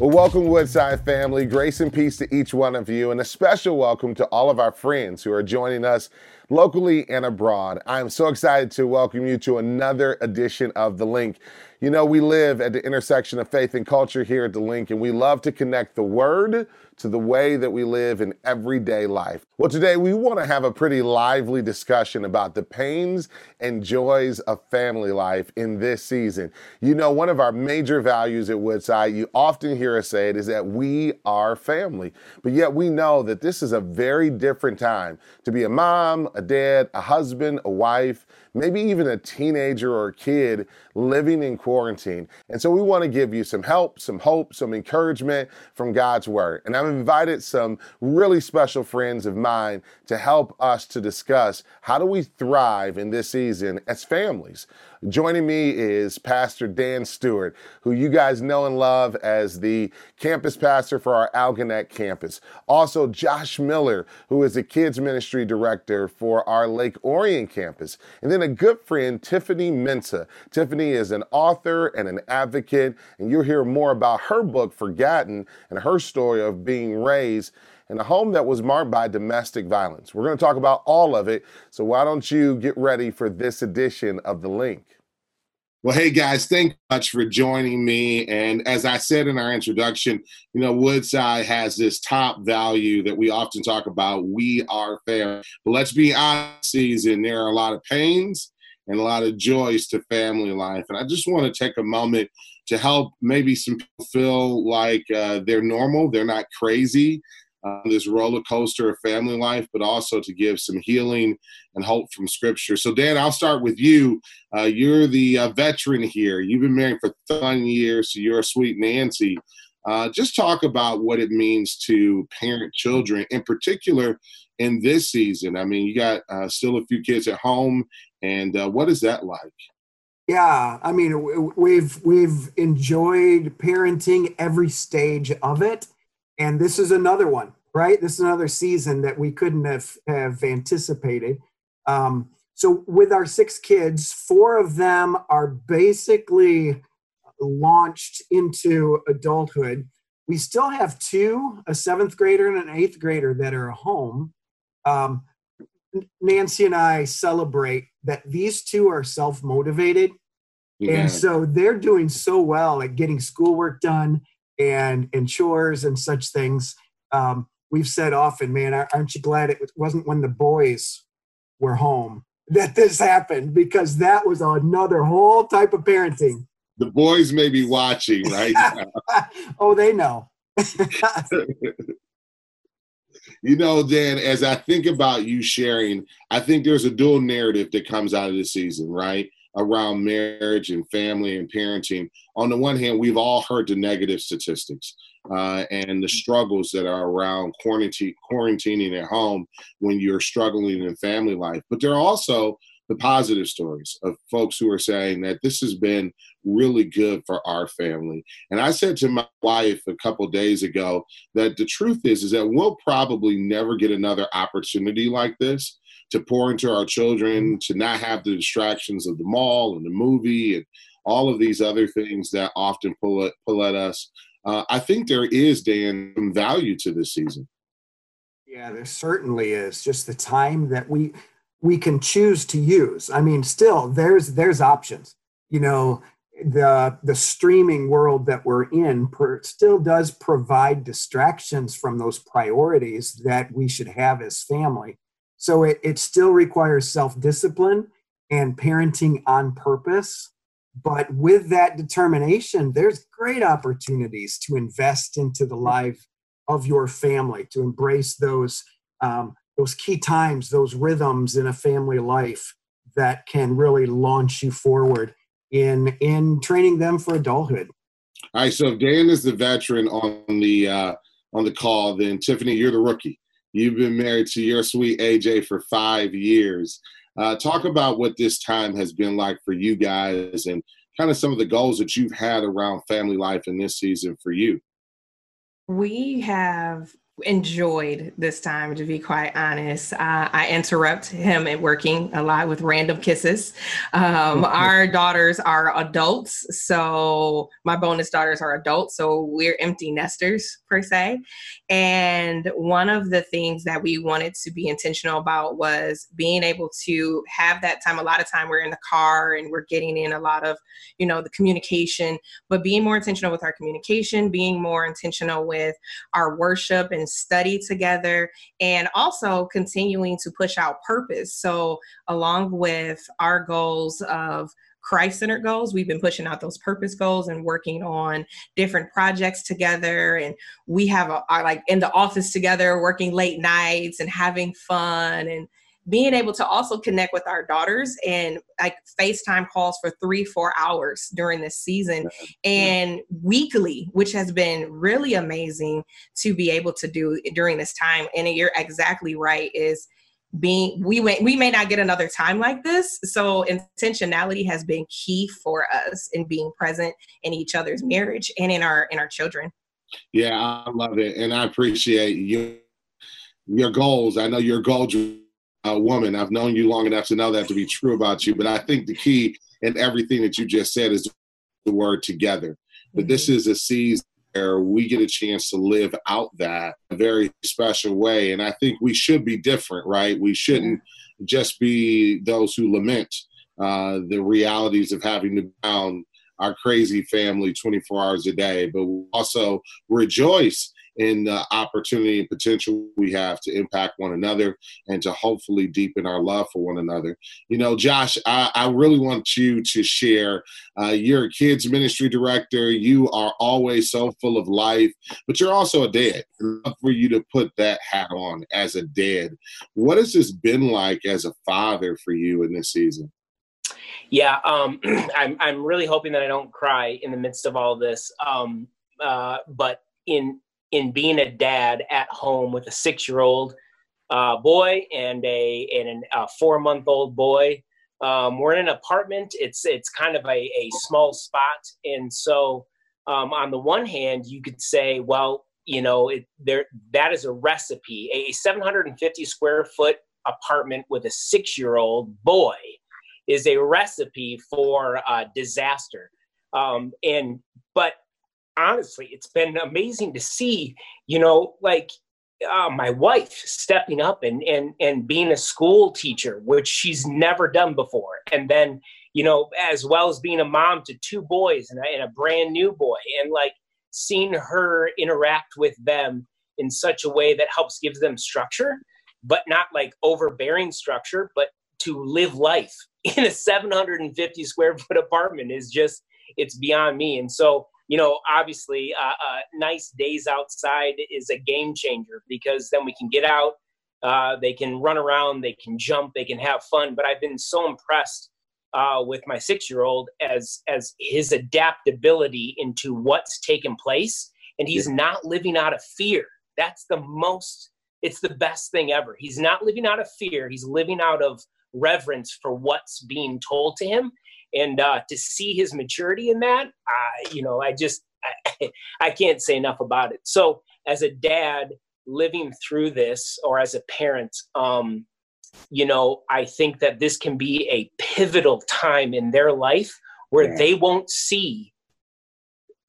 Well, welcome, Woodside family. Grace and peace to each one of you, and a special welcome to all of our friends who are joining us locally and abroad. I am so excited to welcome you to another edition of The Link. You know, we live at the intersection of faith and culture here at The Link, and we love to connect the Word to the way that we live in everyday life. Well, today we want to have a pretty lively discussion about the pains and joys of family life in this season. You know, one of our major values at Woodside, you often hear us say it, is that we are family. But yet we know that this is a very different time to be a mom, a dad, a husband, a wife, maybe even a teenager or a kid living in quarantine. And so we want to give you some help, some hope, some encouragement from God's word. And I've invited some really special friends of mine to help us to discuss how do we thrive in this season as families. Joining me is Pastor Dan Stewart, who you guys know and love as the campus pastor for our Algonac campus. Also, Josh Miller, who is the kids ministry director for our Lake Orion campus. And then a good friend, Tiffany Mensah. Tiffany is an author and an advocate, and you'll hear more about her book, Forgotten, and her story of being raised in a home that was marked by domestic violence. We're going to talk about all of it. So why don't you get ready for this edition of The Link? Well, hey guys, thank you much for joining me. And as I said in our introduction, you know, Woodside has this top value that we often talk about. We are fair. But let's be honest, season, there are a lot of pains and a lot of joys to family life. And I just want to take a moment to help maybe some people feel like uh, they're normal, they're not crazy, uh, this roller coaster of family life, but also to give some healing and hope from Scripture. So, Dan, I'll start with you. Uh, you're the uh, veteran here. You've been married for 30 years, so you're a sweet Nancy. Uh, just talk about what it means to parent children, in particular in this season. I mean, you got uh, still a few kids at home, and uh, what is that like? Yeah, I mean, we've we've enjoyed parenting every stage of it and this is another one right? This is another season that we couldn't have have anticipated. Um, so with our six kids four of them are basically launched into adulthood. We still have two a seventh grader and an eighth grader that are home. Um, nancy and i celebrate that these two are self-motivated yeah. and so they're doing so well at getting schoolwork done and and chores and such things. Um, we've said often, man, aren't you glad it wasn't when the boys were home that this happened? Because that was another whole type of parenting. The boys may be watching right oh, they know. you know, Dan, as I think about you sharing, I think there's a dual narrative that comes out of the season, right? around marriage and family and parenting. On the one hand, we've all heard the negative statistics uh, and the struggles that are around quarantine, quarantining at home when you're struggling in family life. But there are also the positive stories of folks who are saying that this has been really good for our family. And I said to my wife a couple days ago that the truth is is that we'll probably never get another opportunity like this to pour into our children, to not have the distractions of the mall and the movie and all of these other things that often pull at, pull at us. Uh, I think there is, Dan, some value to this season. Yeah, there certainly is. Just the time that we we can choose to use. I mean, still there's there's options. You know, the the streaming world that we're in per, still does provide distractions from those priorities that we should have as family so it, it still requires self discipline and parenting on purpose. But with that determination, there's great opportunities to invest into the life of your family, to embrace those um, those key times, those rhythms in a family life that can really launch you forward in in training them for adulthood. All right, so if Dan is the veteran on the uh, on the call, then Tiffany, you're the rookie. You've been married to your sweet AJ for five years. Uh, talk about what this time has been like for you guys and kind of some of the goals that you've had around family life in this season for you. We have enjoyed this time to be quite honest. Uh, i interrupt him at working a lot with random kisses. Um, our daughters are adults so my bonus daughters are adults so we're empty nesters per se. And one of the things that we wanted to be intentional about was being able to have that time. A lot of time we're in the car and we're getting in a lot of you know the communication but being more intentional with our communication being more intentional with our worship and study together and also continuing to push out purpose. So, along with our goals of Christ centered goals. We've been pushing out those purpose goals and working on different projects together. And we have a, like in the office together, working late nights and having fun and being able to also connect with our daughters and like FaceTime calls for three, four hours during this season and weekly, which has been really amazing to be able to do during this time. And you're exactly right, is being we may we may not get another time like this. So intentionality has been key for us in being present in each other's marriage and in our in our children. Yeah i love it. And i appreciate you your goals. I know your goals a woman. I've known you long enough to know that to be true about you. But I think the key in everything that you just said is the word together. But this mm-hmm. is a season where we get a chance to live out that a very special way. And I think we should be different, right? We shouldn't just be those who lament uh, the realities of having to bound our crazy family 24 hours a day, but also rejoice in the opportunity and potential we have to impact one another and to hopefully deepen our love for one another. You know, Josh, I, I really want you to share. Uh, you're a kids ministry director. You are always so full of life, but you're also a dad. for you to put that hat on as a dad. What has this been like as a father for you in this season? Yeah, um, I'm I'm really hoping that I don't cry in the midst of all this. Um, uh, but in in being a dad at home with a six year old uh, boy and a and a four month old boy. Um, we're in an apartment. It's it's kind of a, a small spot, and so um, on the one hand, you could say, well, you know, it, there that is a recipe. A 750 square foot apartment with a six year old boy is a recipe for uh, disaster. Um, and but honestly, it's been amazing to see, you know, like uh, my wife stepping up and, and, and being a school teacher, which she's never done before. And then, you know, as well as being a mom to two boys and a, and a brand new boy and like seeing her interact with them in such a way that helps give them structure, but not like overbearing structure, but to live life in a 750 square foot apartment is just, it's beyond me. And so, you know, obviously, uh, uh, nice days outside is a game changer because then we can get out, uh, they can run around, they can jump, they can have fun. But I've been so impressed uh, with my six-year-old as as his adaptability into what's taken place, and he's not living out of fear. That's the most. It's the best thing ever. He's not living out of fear. He's living out of reverence for what's being told to him and uh, to see his maturity in that, I, you know, I just I, I can't say enough about it. So as a dad living through this, or as a parent, um, you know, I think that this can be a pivotal time in their life where yeah. they won't see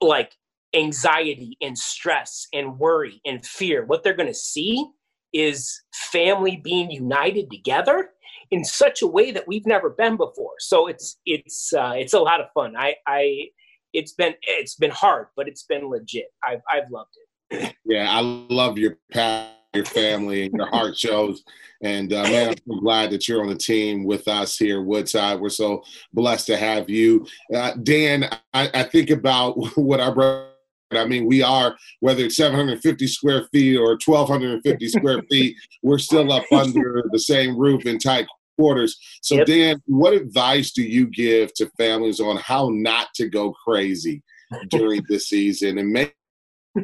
like anxiety and stress and worry and fear. What they're going to see is family being united together in such a way that we've never been before. So it's it's uh, it's a lot of fun. I I it's been it's been hard, but it's been legit. I've I've loved it. Yeah, I love your path, your family, and your heart shows. And uh, man, I'm so glad that you're on the team with us here, Woodside. We're so blessed to have you, uh, Dan. I, I think about what our brother I mean, we are, whether it's 750 square feet or 1,250 square feet, we're still up under the same roof in tight quarters. So, yep. Dan, what advice do you give to families on how not to go crazy during this season and maybe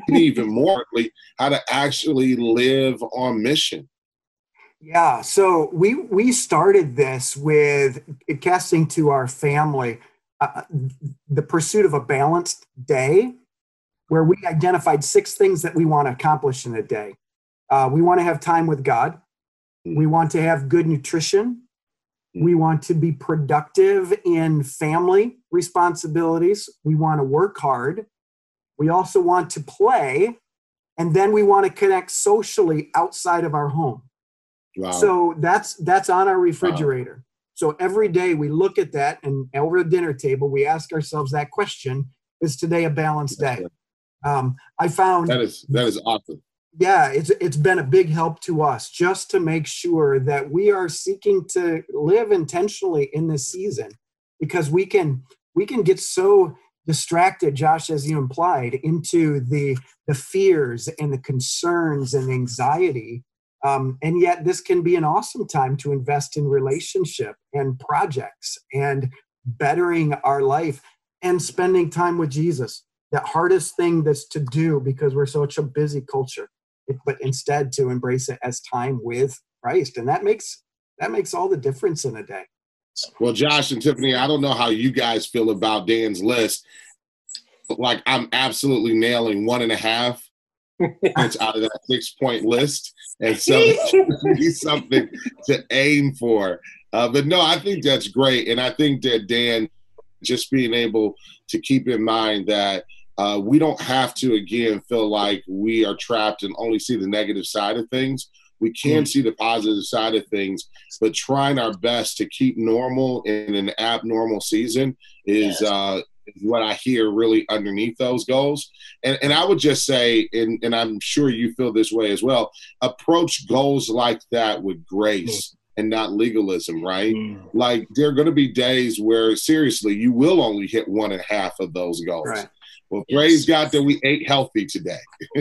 even more how to actually live on mission? Yeah, so we we started this with casting to our family uh, the pursuit of a balanced day where we identified six things that we want to accomplish in a day. Uh, we want to have time with God. Mm. We want to have good nutrition. We want to be productive in family responsibilities. We want to work hard. We also want to play. And then we want to connect socially outside of our home. Wow. So that's that's on our refrigerator. So every day we look at that and over the dinner table we ask ourselves that question: Is today a balanced day? Um, I found that is that is awesome. yeah, it's it's been a big help to us just to make sure that we are seeking to live intentionally in this season because we can we can get so distracted josh as you implied into the the fears and the concerns and anxiety um, and yet this can be an awesome time to invest in relationship and projects and bettering our life and spending time with jesus that hardest thing that's to do because we're such a busy culture but instead to embrace it as time with christ and that makes that makes all the difference in a day Well, Josh and Tiffany, I don't know how you guys feel about Dan's list. But like, I'm absolutely nailing one and a half points out of that six point list. And so it's something to aim for. Uh, but no, I think that's great. And I think that Dan, just being able to keep in mind that uh, we don't have to, again, feel like we are trapped and only see the negative side of things. We can see the positive side of things, but trying our best to keep normal in an abnormal season is Yes. uh, what I hear really underneath those goals. And, and I would just say, and, and I'm sure you feel this way as well, approach goals like that with grace and not legalism, right? Mm. Like there are going to be days where seriously you will only hit one and a half of those goals. right Well, Yes. praise God that we ate healthy today.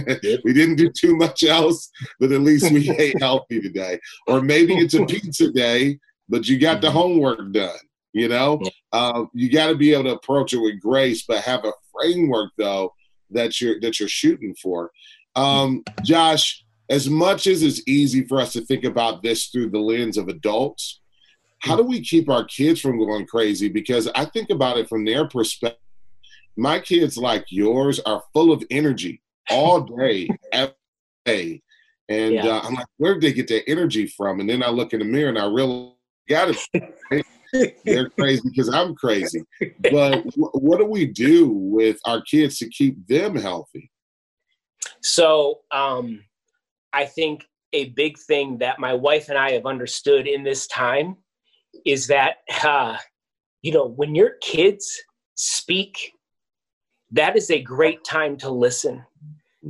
we didn't do too much else, but at least we ate healthy today. Or maybe it's a pizza day, but you got the homework done. You know, uh, you got to be able to approach it with grace, but have a framework though that you're that you're shooting for. Um, Josh, as much as it's easy for us to think about this through the lens of adults, how do we keep our kids from going crazy? Because I think about it from their perspective. My kids, like yours, are full of energy all day, every day. And Yeah. uh, I'm like, where did they get their energy from? And then I look in the mirror and I realize, got it. They're crazy because I'm crazy. But wh- what do we do with our kids to keep them healthy? So um, I think a big thing that my wife and I have understood in this time is that, uh, you know, when your kids speak, that is a great time to listen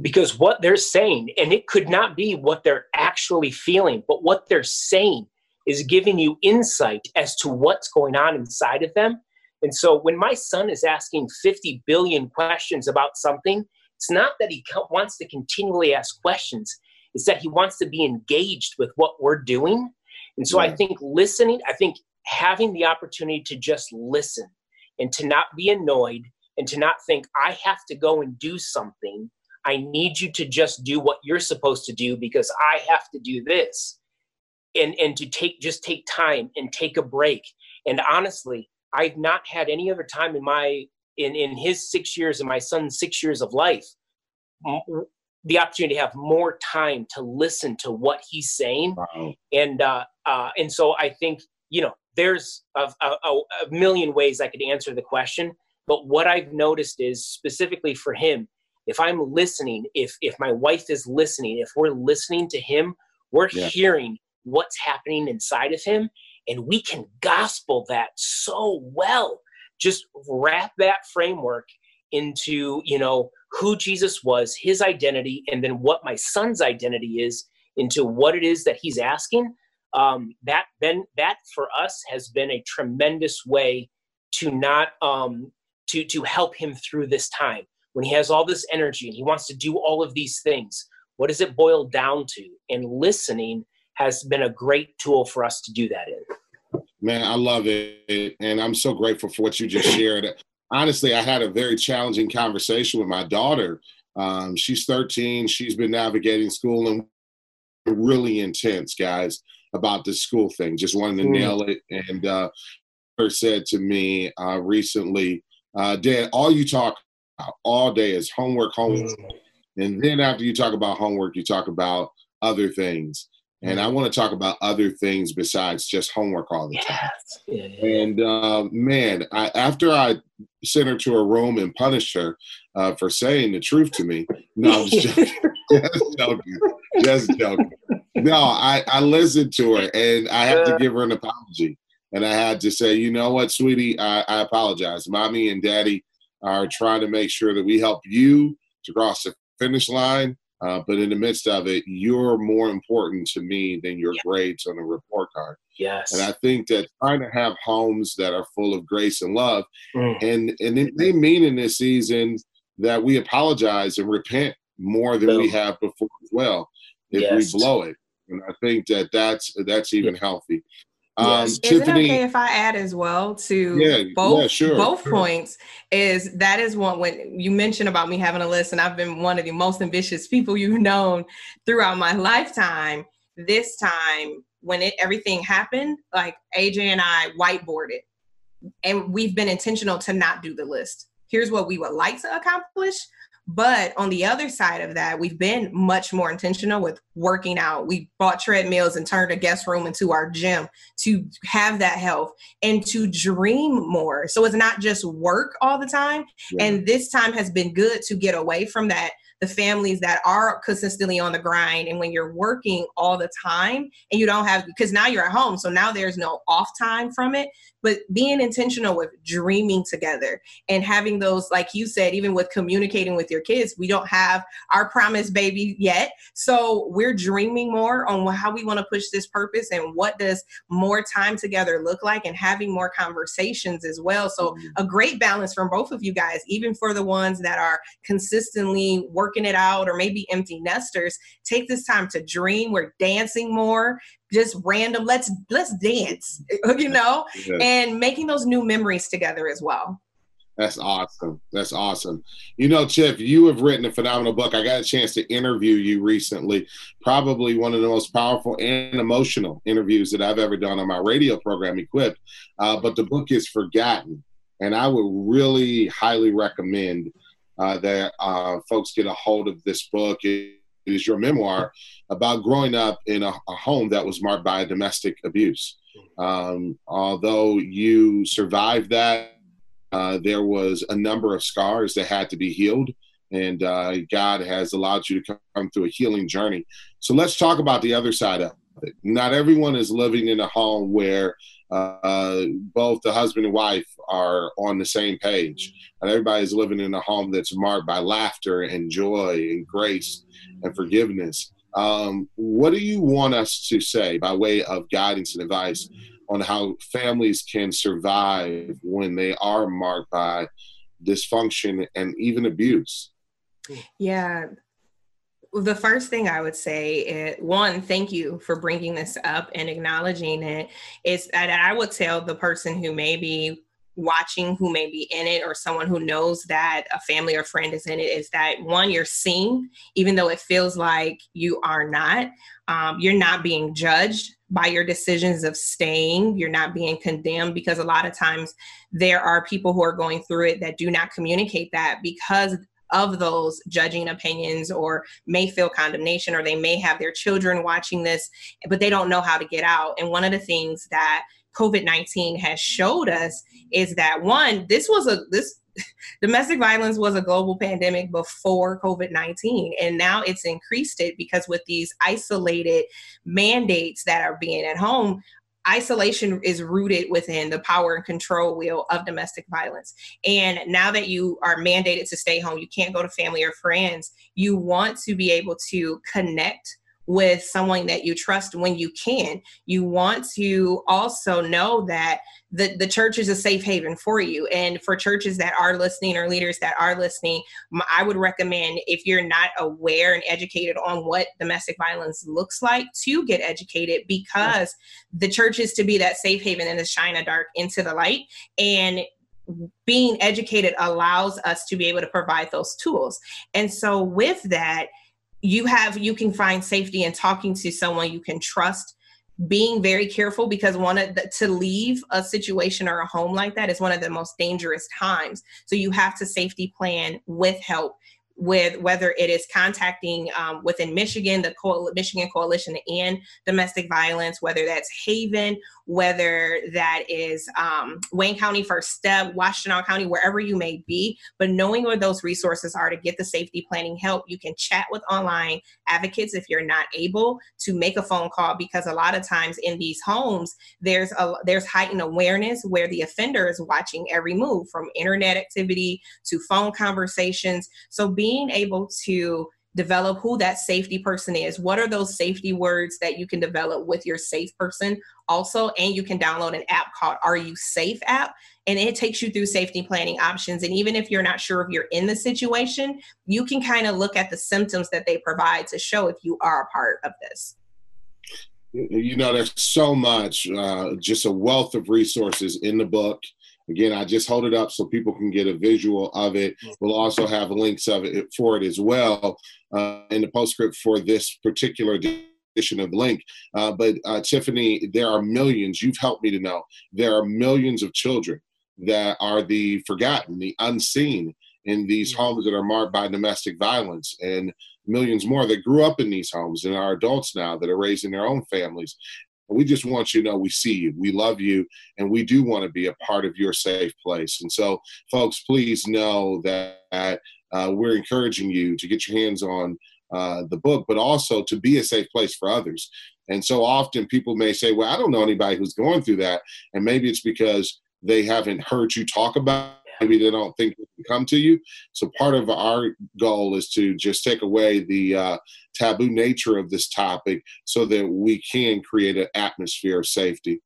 because what they're saying, and it could not be what they're actually feeling, but what they're saying is giving you insight as to what's going on inside of them. And so when my son is asking 50 billion questions about something, it's not that he wants to continually ask questions, it's that he wants to be engaged with what we're doing. And so I think listening, I think having the opportunity to just listen and to not be annoyed and to not think, I have to go and do something. I need you to just do what you're supposed to do because I have to do this. And, and to take just take time and take a break. And honestly, I've not had any other time in my in in his six years and my son's six years of life the opportunity to have more time to listen to what he's saying Wow. and uh, uh, and so I think you know there's a, a, a a million ways I could answer the question, but what I've noticed is specifically for him, if I'm listening, if if my wife is listening, if we're listening to him, we're Yeah. hearing what's happening inside of him, and we can gospel that so well. Just wrap that framework into you know who Jesus was, his identity, and then what my son's identity is into what it is that he's asking um, that then that for us has been a tremendous way to not um, to to help him through this time when he has all this energy and he wants to do all of these things what does it boil down to and listening has been a great tool for us to do that in Man, I love it. And I'm so grateful for what you just shared. Honestly, I had a very challenging conversation with my daughter. Um, she's 13. She's been navigating school and really intense, guys, about this school thing. Just wanted to Mm. nail it. And uh, her said to me uh, recently, uh, Dad, all you talk about all day is homework, homework. And then after you talk about homework, you talk about other things. And I want to talk about other things besides just homework all the time. Yes. And uh, man, I, after I sent her to her room and punished her uh, for saying the truth to me, no, I'm just joking. just joking. Just joking. No, I, I listened to her and I had to give her an apology. And I had to say, you know what, sweetie, I, I apologize. Mommy and daddy are trying to make sure that we help you to cross the finish line uh, but in the midst of it, you're more important to me than your yeah. grades on a report card. Yes. And I think that trying to have homes that are full of grace and love, mm. and and it may mean in this season that we apologize and repent more than Boom. we have before as well if yes. we blow it. And I think that that's that's even yeah. healthy. Um, yes. Is it okay if I add as well to yeah, both yeah, sure, both sure. points? Is that is one when you mentioned about me having a list, and I've been one of the most ambitious people you've known throughout my lifetime. This time, when it everything happened, like AJ and I whiteboarded, and we've been intentional to not do the list. Here's what we would like to accomplish. But on the other side of that, we've been much more intentional with working out. We bought treadmills and turned a guest room into our gym to have that health and to dream more. So it's not just work all the time. Yeah. And this time has been good to get away from that the families that are consistently on the grind and when you're working all the time and you don't have because now you're at home so now there's no off time from it but being intentional with dreaming together and having those like you said even with communicating with your kids we don't have our promise baby yet. So we're dreaming more on how we want to push this purpose and what does more time together look like and having more conversations as well. So mm-hmm. a great balance from both of you guys even for the ones that are consistently working it out or maybe empty nesters take this time to dream. We're dancing more just random let's let's dance you know? Yeah. and making those new memories together as well. That's awesome. That's awesome. You know Tiff you have written a phenomenal book. I got a chance to interview you recently. Probably one of the most powerful and emotional interviews that i've ever done on my radio program equipped. Uh, but the book is forgotten. And i would really highly recommend uh, that uh, folks get a hold of this book. it is your memoir about growing up in a, a home that was marked by domestic abuse. Um, although you survived that, uh, there was a number of scars that had to be healed, and uh, God has allowed you to come through a healing journey. So let's talk about the other side of it. Not everyone is living in a home where uh, both the husband and wife are on the same page. And everybody's living in a home that's marked by laughter and joy and grace and forgiveness. Um, what do you want us to say by way of guidance and advice on how families can survive when they are marked by dysfunction and even abuse? Yeah, the first thing I would say is one, thank you for bringing this up and acknowledging it. Is that I would tell the person who may be watching, who may be in it, or someone who knows that a family or friend is in it, is that one, you're seen, even though it feels like you are not. Um, you're not being judged by your decisions of staying. You're not being condemned because a lot of times there are people who are going through it that do not communicate that because of those judging opinions or may feel condemnation or they may have their children watching this, but they don't know how to get out. And one of the things that COVID 19 has showed us is that one, this was a, this, domestic violence was a global pandemic before COVID 19, and now it's increased it because with these isolated mandates that are being at home, isolation is rooted within the power and control wheel of domestic violence. And now that you are mandated to stay home, you can't go to family or friends, you want to be able to connect with someone that you trust when you can. You want to also know that the, the church is a safe haven for you. And for churches that are listening or leaders that are listening, I would recommend if you're not aware and educated on what domestic violence looks like to get educated because the church is to be that safe haven and to shine dark into the light. And being educated allows us to be able to provide those tools. And so with that, you have you can find safety in talking to someone you can trust being very careful because one of the, to leave a situation or a home like that is one of the most dangerous times. So you have to safety plan with help with whether it is contacting um, within Michigan, the Co- Michigan Coalition End Domestic Violence, whether that's Haven, whether that is um, Wayne County First Step, Washtenaw County, wherever you may be. But knowing where those resources are to get the safety planning help, you can chat with online advocates if you're not able to make a phone call because a lot of times in these homes there's a there's heightened awareness where the offender is watching every move from internet activity to phone conversations. So being able to develop who that safety person is. What are those safety words that you can develop with your safe person also? And you can download an app called Are You Safe app, and it takes you through safety planning options. And even if you're not sure if you're in the situation, you can kind of look at the symptoms that they provide to show if you are a part of this. You know, there's so much, uh, just a wealth of resources in the book. Again, I just hold it up so people can get a visual of it. We'll also have links of it for it as well uh, in the postscript for this particular edition of Link. Uh, but uh, Tiffany, there are millions. You've helped me to know there are millions of children that are the forgotten, the unseen in these mm-hmm. homes that are marked by domestic violence, and millions more that grew up in these homes and are adults now that are raising their own families we just want you to know we see you, we love you, and we do want to be a part of your safe place. And so, folks, please know that uh, we're encouraging you to get your hands on uh, the book, but also to be a safe place for others. And so often people may say, Well, I don't know anybody who's going through that. And maybe it's because they haven't heard you talk about maybe they don't think they can come to you. So part of our goal is to just take away the uh, taboo nature of this topic so that we can create an atmosphere of safety.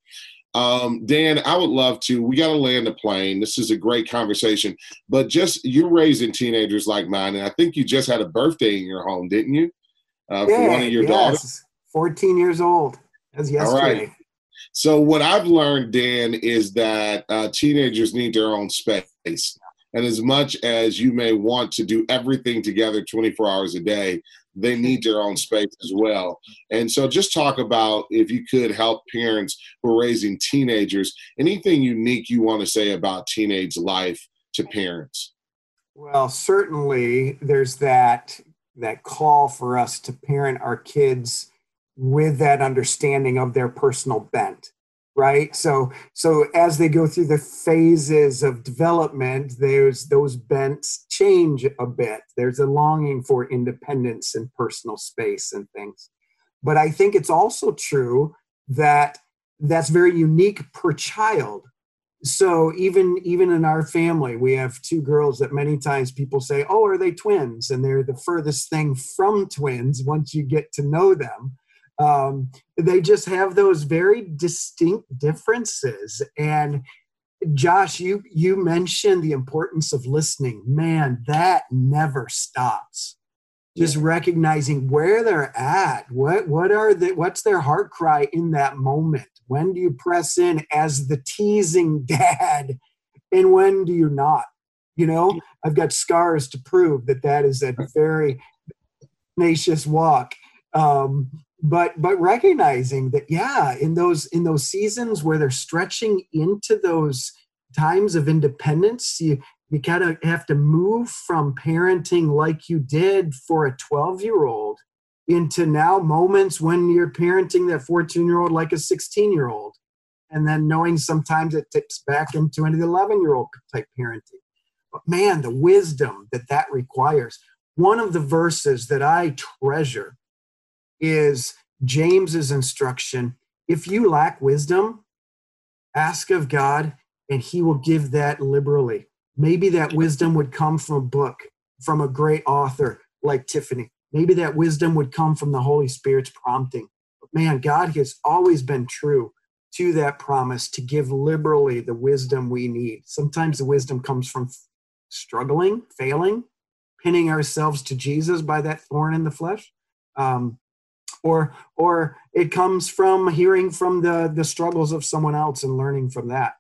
Um, Dan, I would love to. We got to land the plane. This is a great conversation, but just you're raising teenagers like mine, and I think you just had a birthday in your home, didn't you? Uh, yeah, for one of your yes. daughters. 14 years old. As yesterday. All right. So what I've learned, Dan, is that uh, teenagers need their own space. And as much as you may want to do everything together 24 hours a day, they need their own space as well. And so just talk about if you could help parents who are raising teenagers, anything unique you want to say about teenage life to parents. Well, certainly there's that that call for us to parent our kids with that understanding of their personal bent right? So so as they go through the phases of development there's those bents change a bit. There's a longing for independence and personal space and things. But i think it's also true that that's very unique per child. So even even in our family we have two girls that many times people say oh are they twins? And they're the furthest thing from twins once you get to know them um, they just have those very distinct differences. And josh you you mentioned the importance of listening. Man that never stops. Just yeah. recognizing where they're at. What what are the what's their heart cry in that moment? When do you press in as the teasing dad? And when do you not? You know i've got scars to prove that that is a very tenacious walk. Um, but but recognizing that yeah in those in those seasons where they're stretching into those times of independence you you kind of have to move from parenting like you did for a 12 year old into now moments when you're parenting that 14 year old like a 16 year old and then knowing sometimes it tips back into an 11 year old type parenting. But man the wisdom that that requires. One of the verses that i treasure is James's instruction if you lack wisdom, ask of God, and he will give that liberally. Maybe that wisdom would come from a book, from a great author like Tiffany. Maybe that wisdom would come from the Holy Spirit's prompting. But man, God has always been true to that promise to give liberally the wisdom we need. Sometimes the wisdom comes from struggling, failing, pinning ourselves to Jesus by that thorn in the flesh. Um, or or it comes from hearing from the the struggles of someone else and learning from that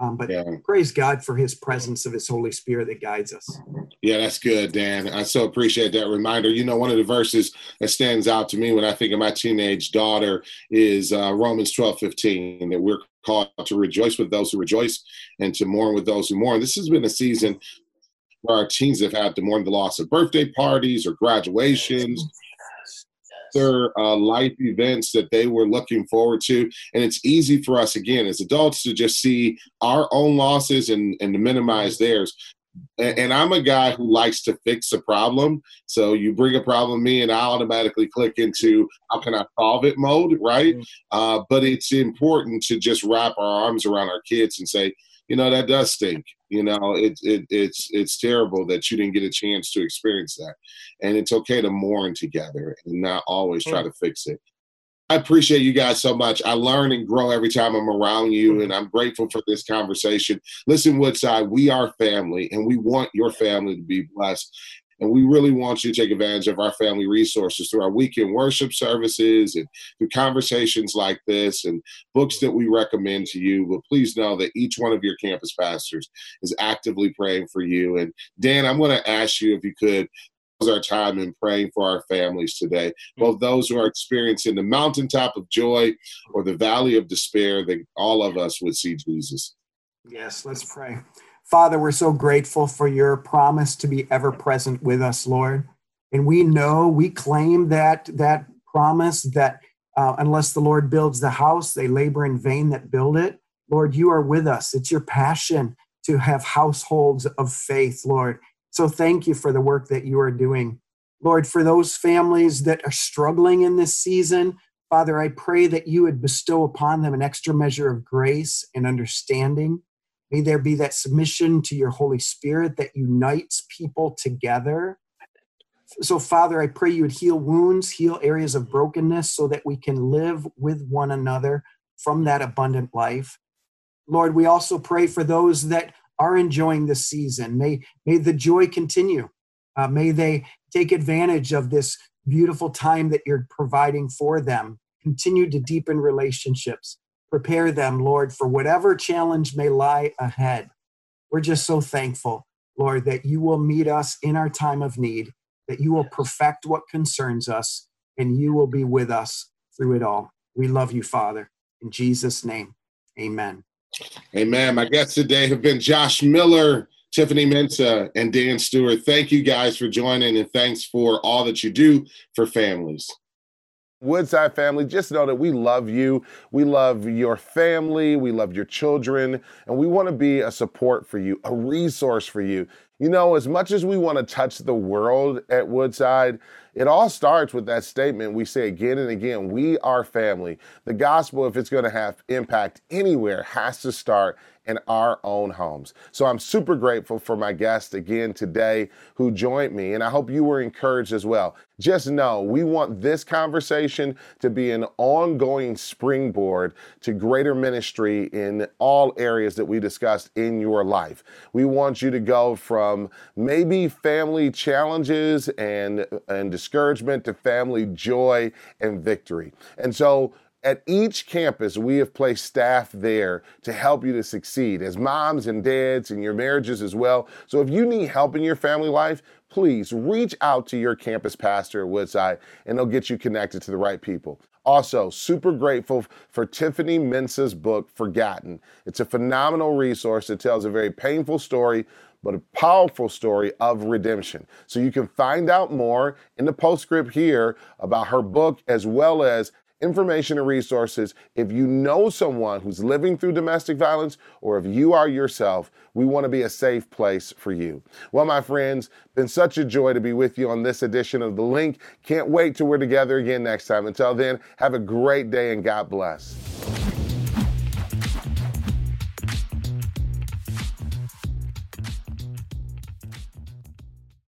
um, but yeah. praise God for His presence of His Holy Spirit that guides us. Yeah, that's good, Dan. I so appreciate that reminder. You know, one of the verses that stands out to me when I think of my teenage daughter is uh, Romans 12 15, that we're called to rejoice with those who rejoice and to mourn with those who mourn. This has been a season where our teens have had to mourn the loss of birthday parties or graduations other uh, life events that they were looking forward to. And it's easy for us, again, as adults, to just see our own losses and, and to minimize theirs. And, and I'm a guy who likes to fix a problem. So you bring a problem to me, and I automatically click into how can I solve it mode, right? Mm-hmm. Uh, but it's important to just wrap our arms around our kids and say, you know that does stink you know it, it it's it's terrible that you didn't get a chance to experience that. And it's okay to mourn together and not always try mm. to fix it. I appreciate you guys so much. I learn and grow every time i'm around you mm. and i'm grateful for this conversation. Listen woodside we are family and we want your family to be blessed and we really want you to take advantage of our family resources through our weekend worship services and through conversations like this and books that we recommend to you. But please know that each one of your campus pastors is actively praying for you. And Dan, I'm going to ask you if you could our time in praying for our families today, both those who are experiencing the mountaintop of joy or the valley of despair, that all of us would see Jesus. Yes, let's pray. Father, we're so grateful for your promise to be ever present with us, Lord. And we know, we claim that that promise that uh, unless the Lord builds the house, they labor in vain that build it. Lord, you are with us. It's your passion to have households of faith, Lord. So thank you for the work that you are doing. Lord, for those families that are struggling in this season, Father, I pray that you would bestow upon them an extra measure of grace and understanding. May there be that submission to your Holy Spirit that unites people together. So, Father, I pray you would heal wounds, heal areas of brokenness so that we can live with one another from that abundant life. Lord, we also pray for those that are enjoying this season. May, may the joy continue. Uh, may they take advantage of this beautiful time that you're providing for them. Continue to deepen relationships. Prepare them, Lord, for whatever challenge may lie ahead. We're just so thankful, Lord, that you will meet us in our time of need, that you will perfect what concerns us, and you will be with us through it all. We love you, Father. In Jesus' name, amen. Amen. My guests today have been Josh Miller, Tiffany Mensah, and Dan Stewart. Thank you guys for joining, and thanks for all that you do for families. Woodside family, just know that we love you. We love your family. We love your children. And we want to be a support for you, a resource for you. You know, as much as we want to touch the world at Woodside, it all starts with that statement we say again and again we are family. The gospel, if it's going to have impact anywhere, has to start in our own homes. So I'm super grateful for my guest again today who joined me, and I hope you were encouraged as well. Just know we want this conversation to be an ongoing springboard to greater ministry in all areas that we discussed in your life. We want you to go from maybe family challenges and, and discouragement to family joy and victory. And so at each campus, we have placed staff there to help you to succeed as moms and dads and your marriages as well. So if you need help in your family life, please reach out to your campus pastor at Woodside and they'll get you connected to the right people. Also, super grateful for Tiffany Mensah's book, Forgotten. It's a phenomenal resource that tells a very painful story, but a powerful story of redemption. So you can find out more in the postscript here about her book as well as information and resources. If you know someone who's living through domestic violence or if you are yourself, we want to be a safe place for you. Well, my friends, been such a joy to be with you on this edition of The Link. Can't wait till we're together again next time. Until then, have a great day and God bless.